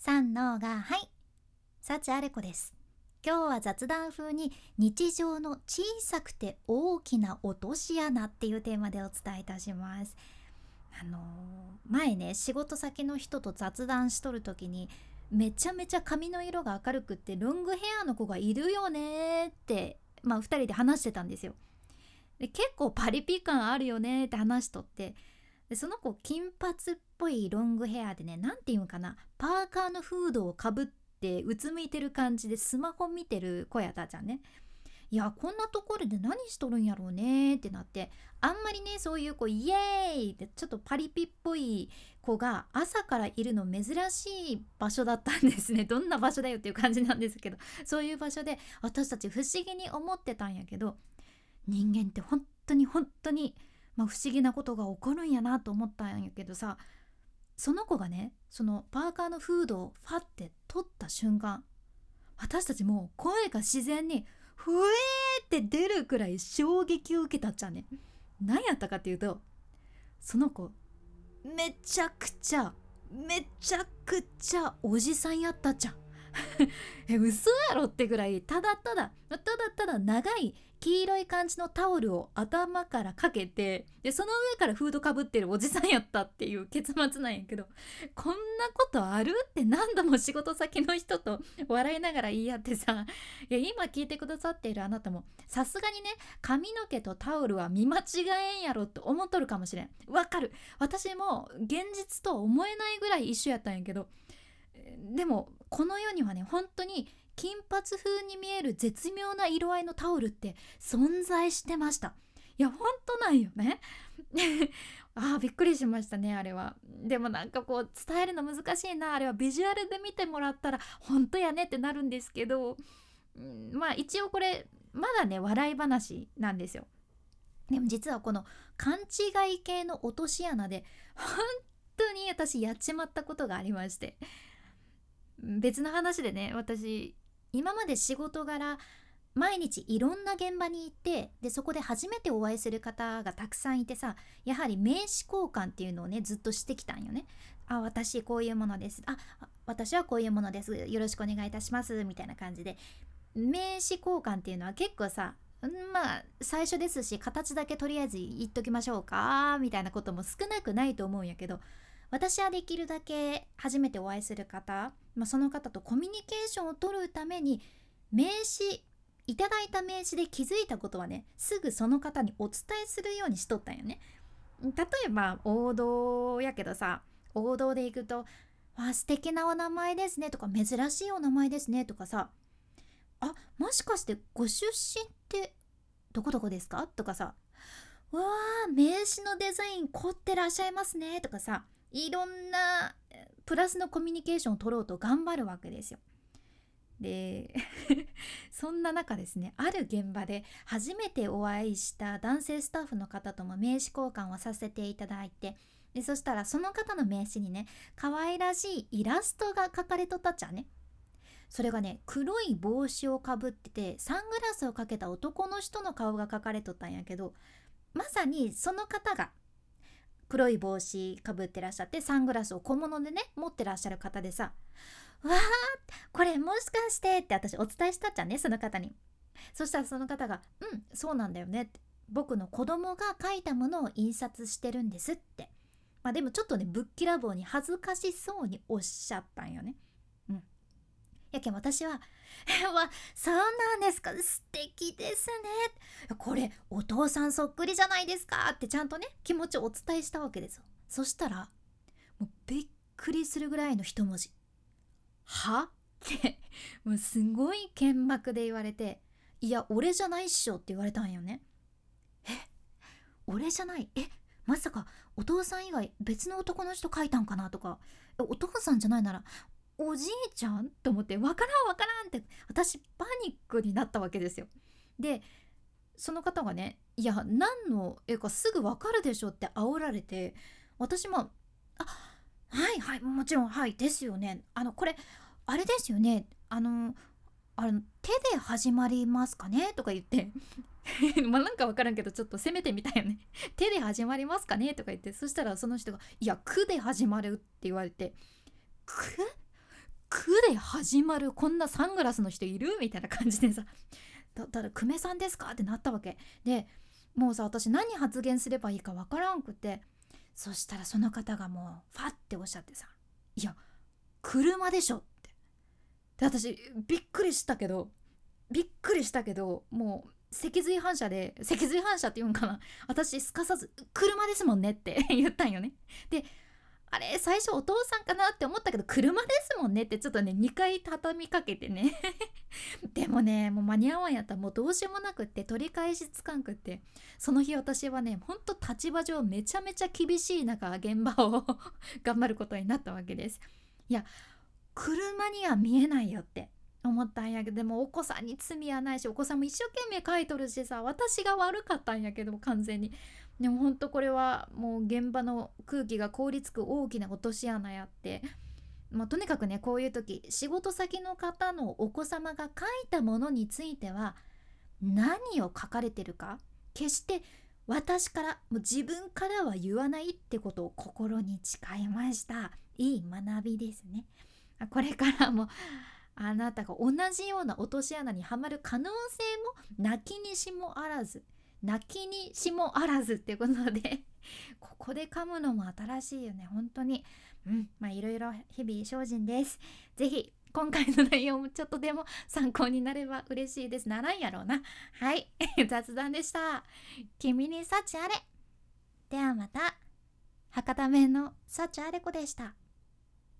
三のがはい。幸あれ子です。今日は雑談風に日常の小さくて大きな落とし穴っていうテーマでお伝えいたします。あのー前ね仕事先の人と雑談しとる時にめちゃめちゃ髪の色が明るくってロングヘアの子がいるよねってまあ2人で話してたんですよ。で結構パリピ感あるよねって話しとってでその子金髪っぽいロングヘアでね何て言うんかなパーカーのフードをかぶってうつむいてる感じでスマホ見てる子やったじゃんね。いやこんなところで何しとるんやろうねってなってあんまりねそういう子イエーイってちょっとパリピっぽい子が朝からいるの珍しい場所だったんですね。どんな場所だよっていう感じなんですけどそういう場所で私たち不思議に思ってたんやけど人間って本当に本当に、まあ、不思議なことが起こるんやなと思ったんやけどさその子がねそのパーカーのフードをファって取った瞬間私たちもう声が自然にふえーって出るくらい衝撃を受けたっちゃね。何やったかっていうとその子めちゃくちゃめちゃくちゃおじさんやったっちゃ。ん え嘘やろってぐらいただただただただ長い黄色い感じのタオルを頭からかけてでその上からフードかぶってるおじさんやったっていう結末なんやけどこんなことあるって何度も仕事先の人と笑いながら言い合ってさいや今聞いてくださっているあなたもさすがにね髪の毛とタオルは見間違えんやろって思っとるかもしれん。わかる。私も現実と思えないぐらい一緒やったんやけどでもこの世にはね本当に金髪風に見える絶妙な色合いのタオルって存在してました。いや本当なんよね。あーびっくりしましたねあれは。でもなんかこう伝えるの難しいな。あれはビジュアルで見てもらったら本当やねってなるんですけど、まあ一応これまだね笑い話なんですよ。でも実はこの勘違い系の落とし穴で本当に私やっちまったことがありまして。別の話でね私今まで仕事柄毎日いろんな現場に行ってでそこで初めてお会いする方がたくさんいてさやはり名刺交換っていうのをねずっとしてきたんよね。あ私こういうものです。あ私はこういうものです。よろしくお願いいたします。みたいな感じで。名刺交換っていうのは結構さまあ最初ですし形だけとりあえず言っときましょうかみたいなことも少なくないと思うんやけど私はできるだけ初めてお会いする方、まあ、その方とコミュニケーションを取るために名刺いただいた名刺で気づいたことはねすぐその方にお伝えするようにしとったんよね。例えば王道やけどさ王道で行くと「わ素敵なお名前ですね」とか「珍しいお名前ですね」とかさ「あもしかしてご出身ってどこどこですか?」とかさ「わあ名刺のデザイン凝ってらっしゃいますね」とかさいろんなプラスのコミュニケーションを取ろうと頑張るわけですよ。で そんな中ですねある現場で初めてお会いした男性スタッフの方とも名刺交換をさせていただいてでそしたらその方の名刺にね可愛らしいイラストが描かれとったっちゃねそれがね黒い帽子をかぶっててサングラスをかけた男の人の顔が描かれとったんやけどまさにその方が黒い帽子かぶってらっしゃってサングラスを小物でね持ってらっしゃる方でさ「わあこれもしかして」って私お伝えしたじゃんねその方に。そしたらその方が「うんそうなんだよね」って僕の子供が書いたものを印刷してるんですって。まあでもちょっとねぶっきらぼうに恥ずかしそうにおっしゃったんよね。やけん私は「え わそうなんですか。素敵ですね。これお父さんそっくりじゃないですか」ってちゃんとね気持ちをお伝えしたわけですよ。そしたらもうびっくりするぐらいの一文字「は?」ってもうすごい剣幕で言われて「いや俺じゃないっしょ」って言われたんよね。え？俺じゃない？え？まさかお父さん以外別の男の人書いたんかなとか。お父さんじゃないならおじいちゃん？と思ってわからんわからんって私パニックになったわけですよ。でその方がね「いや何の絵かすぐわかるでしょ」って煽られて私も「あはいはいもちろんはいですよね。あのこれあれですよね。あのあの手で始まりますかね?」とか言って。まあなんか分からんけどちょっと攻めてみたよね。手で始まりますかね？とか言って。そしたらその人が「いや「く」で始まる」って言われて「く」で始まるこんなサングラスの人いる？みたいな感じでさ だだ久米さんですか？ってなったわけ。でもうさ私何発言すればいいかわからんくてそしたらその方がもうファッておっしゃってさ「いや車でしょ」って。で私びっくりしたけどびっくりしたけどもう脊髄反射で脊髄反射って言うんかな。私すかさず「車ですもんね」って 言ったんよね。であれ最初お父さんかなって思ったけど車ですもんねってちょっとね2回畳みかけてね。でもねもう間に合わんやった。らもうどうしようもなくって取り返しつかんくって。その日私はねほんと立場上めちゃめちゃ厳しい中現場を 頑張ることになったわけです。いや車には見えないよって思ったんやけどでもお子さんに罪はないしお子さんも一生懸命書いとるしさ私が悪かったんやけど完全に。でもほんとこれはもう現場の空気が凍りつく大きな落とし穴やって、まあ、とにかくねこういう時仕事先の方のお子様が書いたものについては何を書かれてるか決して私からもう自分からは言わないってことを心に誓いました。いい学びですね。これからもあなたが同じような落とし穴にはまる可能性も泣きにしもあらず。泣きにしもあらずっていうことで ここで噛むのも新しいよね。本当に。うん。まあいろいろ日々精進です。是非今回の内容もちょっとでも参考になれば嬉しいです。ならんやろうな。はい。雑談でした。君に幸あれ。ではまた。博多弁の幸あれ子でした。